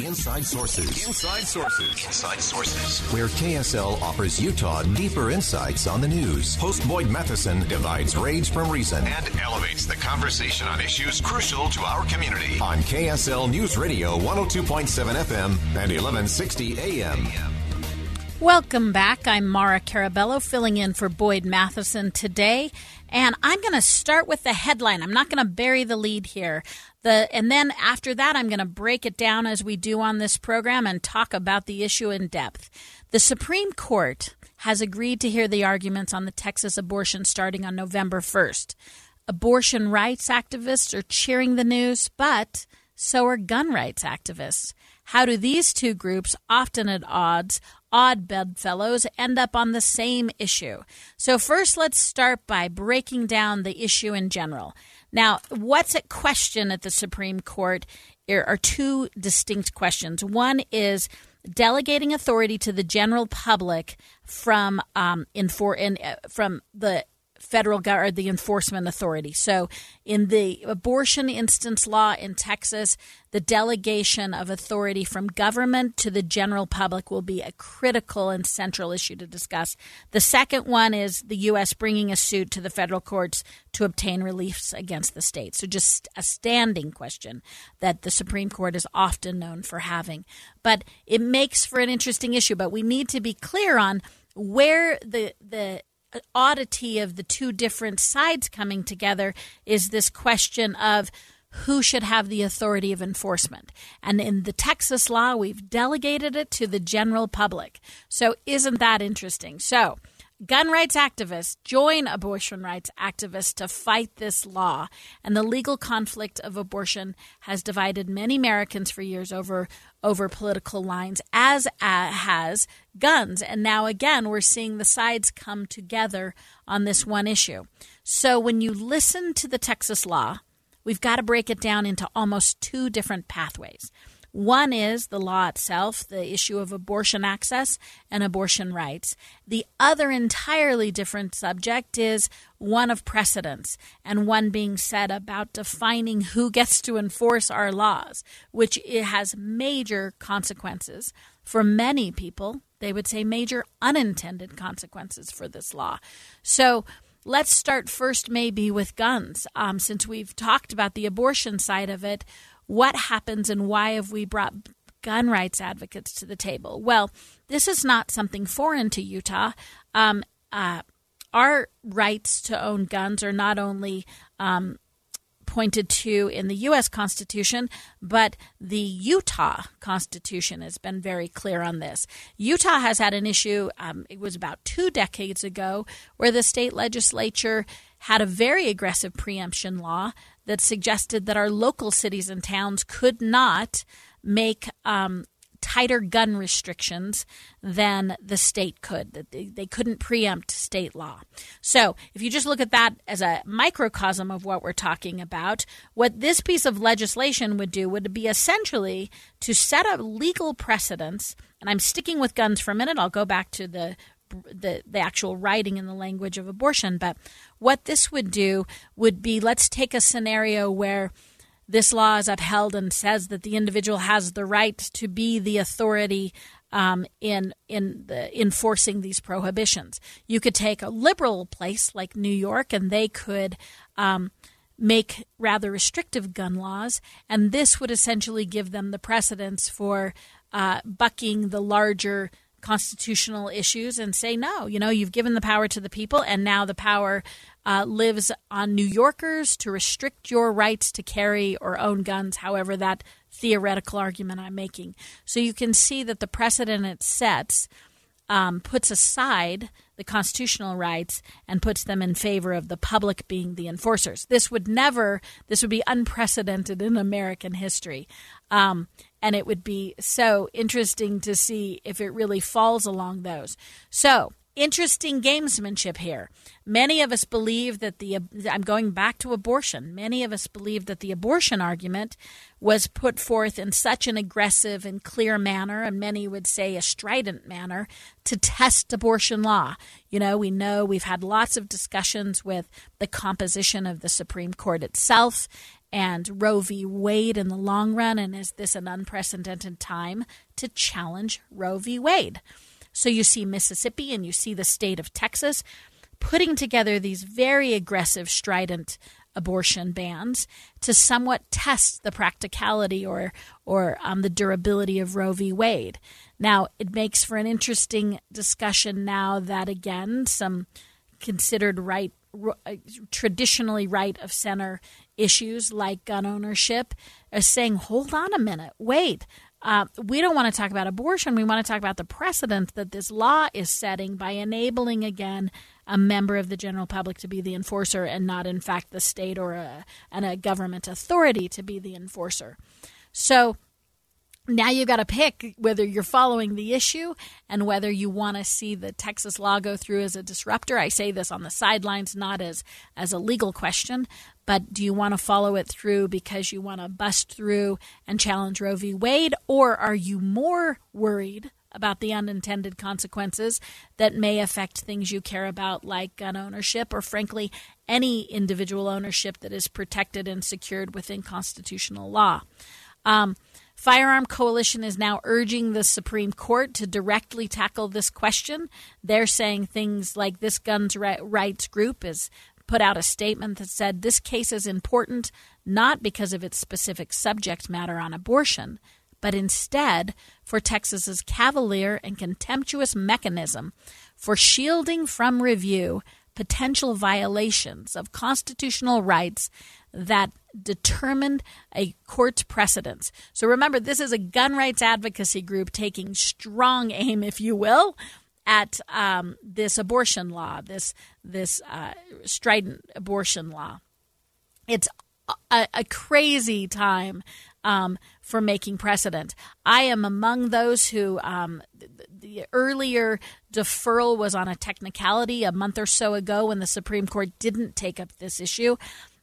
Inside Sources. Inside Sources. Inside Sources. Where KSL offers Utah deeper insights on the news. Host Boyd Matheson divides rage from reason and elevates the conversation on issues crucial to our community. On KSL News Radio 102.7 FM and 1160 AM. Welcome back. I'm Maura Carabello filling in for Boyd Matheson today. And I'm going to start with the headline. I'm not going to bury the lead here. The, and then after that, I'm going to break it down as we do on this program and talk about the issue in depth. The Supreme Court has agreed to hear the arguments on the Texas abortion starting on November 1st. Abortion rights activists are cheering the news, but so are gun rights activists. How do these two groups, often at odds, odd bedfellows end up on the same issue. So, first, let's start by breaking down the issue in general. Now, what's at question at the Supreme Court there are two distinct questions. One is delegating authority to the general public from um, infor- in, uh, from the federal government, the enforcement authority. So, in the abortion instance law in Texas, the delegation of authority from government to the general public will be a critical and central issue to discuss. The second one is the U.S. bringing a suit to the federal courts to obtain reliefs against the state. So, just a standing question that the Supreme Court is often known for having. But it makes for an interesting issue. But we need to be clear on where the the oddity of the two different sides coming together is this question of who should have the authority of enforcement. And in the Texas law, we've delegated it to the general public. So, isn't that interesting? So, Gun rights activists join abortion rights activists to fight this law. And the legal conflict of abortion has divided many Americans for years over, over political lines, as uh, has guns. And now, again, we're seeing the sides come together on this one issue. So when you listen to the Texas law, we've got to break it down into almost two different pathways. One is the law itself, the issue of abortion access and abortion rights. The other entirely different subject is one of precedence, and one being said about defining who gets to enforce our laws, which has major consequences for many people. They would say major unintended consequences for this law. So, let's start first maybe with guns um, since we've talked about the abortion side of it what happens and why have we brought gun rights advocates to the table? Well, this is not something foreign to Utah. Um, uh, our rights to own guns are not only um, pointed to in the U.S. Constitution, but the Utah Constitution has been very clear on this. Utah has had an issue, um, it was about two decades ago, where the state legislature had a very aggressive preemption law that suggested that our local cities and towns could not make um, tighter gun restrictions than the state could. That they, they couldn't preempt state law. So, if you just look at that as a microcosm of what we're talking about, what this piece of legislation would do would be essentially to set up legal precedence. And I'm sticking with guns for a minute. I'll go back to the the, the actual writing and the language of abortion. But what this would do would be let's take a scenario where this law is upheld and says that the individual has the right to be the authority um, in in the, enforcing these prohibitions. You could take a liberal place like New York, and they could um, make rather restrictive gun laws, and this would essentially give them the precedence for uh, bucking the larger constitutional issues and say no. You know, you've given the power to the people, and now the power uh, lives on New Yorkers to restrict your rights to carry or own guns, however, that theoretical argument I'm making. So you can see that the precedent it sets um, puts aside the constitutional rights and puts them in favor of the public being the enforcers. This would never, this would be unprecedented in American history. Um, and it would be so interesting to see if it really falls along those. So, interesting gamesmanship here. Many of us believe that the I'm going back to abortion. Many of us believe that the abortion argument was put forth in such an aggressive and clear manner and many would say a strident manner to test abortion law. You know, we know we've had lots of discussions with the composition of the Supreme Court itself and Roe v. Wade in the long run and is this an unprecedented time to challenge Roe v. Wade? So you see Mississippi and you see the state of Texas putting together these very aggressive, strident abortion bans to somewhat test the practicality or or um, the durability of Roe v. Wade. Now, it makes for an interesting discussion now that again some considered right uh, traditionally right of center issues like gun ownership are saying, hold on a minute, wait, uh, we don't want to talk about abortion. We want to talk about the precedent that this law is setting by enabling, again, a member of the general public to be the enforcer and not, in fact, the state or a, and a government authority to be the enforcer. So now you've got to pick whether you're following the issue and whether you want to see the Texas law go through as a disruptor. I say this on the sidelines, not as as a legal question, but do you want to follow it through because you want to bust through and challenge Roe v. Wade, or are you more worried about the unintended consequences that may affect things you care about, like gun ownership, or frankly, any individual ownership that is protected and secured within constitutional law? Um, Firearm Coalition is now urging the Supreme Court to directly tackle this question. They're saying things like this guns rights group has put out a statement that said this case is important not because of its specific subject matter on abortion, but instead for Texas's cavalier and contemptuous mechanism for shielding from review potential violations of constitutional rights that determined a court's precedents. So remember, this is a gun rights advocacy group taking strong aim, if you will, at um, this abortion law, this this uh, strident abortion law. It's a, a crazy time um, for making precedent. I am among those who um, the, the, earlier deferral was on a technicality a month or so ago when the Supreme Court didn't take up this issue.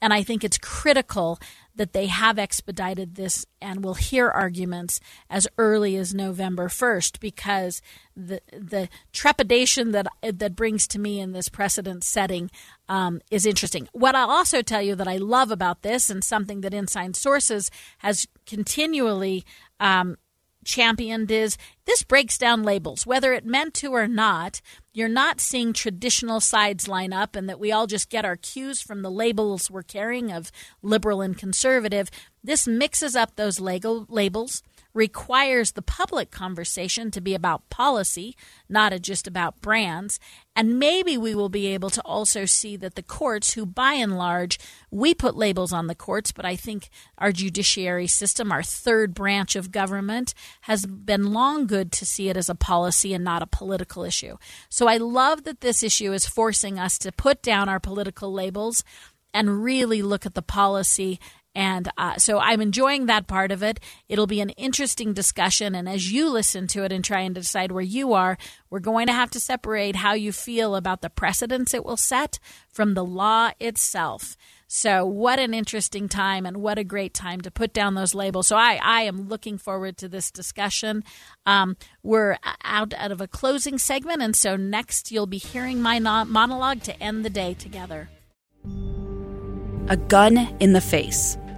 And I think it's critical that they have expedited this and will hear arguments as early as November 1st because the the trepidation that that brings to me in this precedent setting um, is interesting. What I'll also tell you that I love about this and something that Inside Sources has continually um, championed is this breaks down labels, whether it meant to or not. You're not seeing traditional sides line up and that we all just get our cues from the labels we're carrying of liberal and conservative. This mixes up those labels requires the public conversation to be about policy, not just about brands. And maybe we will be able to also see that the courts, who by and large, we put labels on the courts, but I think our judiciary system, our third branch of government, has been long good to see it as a policy and not a political issue. So I love that this issue is forcing us to put down our political labels and really look at the policy and uh, so I'm enjoying that part of it. It'll be an interesting discussion. And as you listen to it and try and decide where you are, we're going to have to separate how you feel about the precedents it will set from the law itself. So, what an interesting time and what a great time to put down those labels. So, I, I am looking forward to this discussion. Um, we're out, out of a closing segment, and so next you'll be hearing my no- monologue to end the day together. A gun in the face.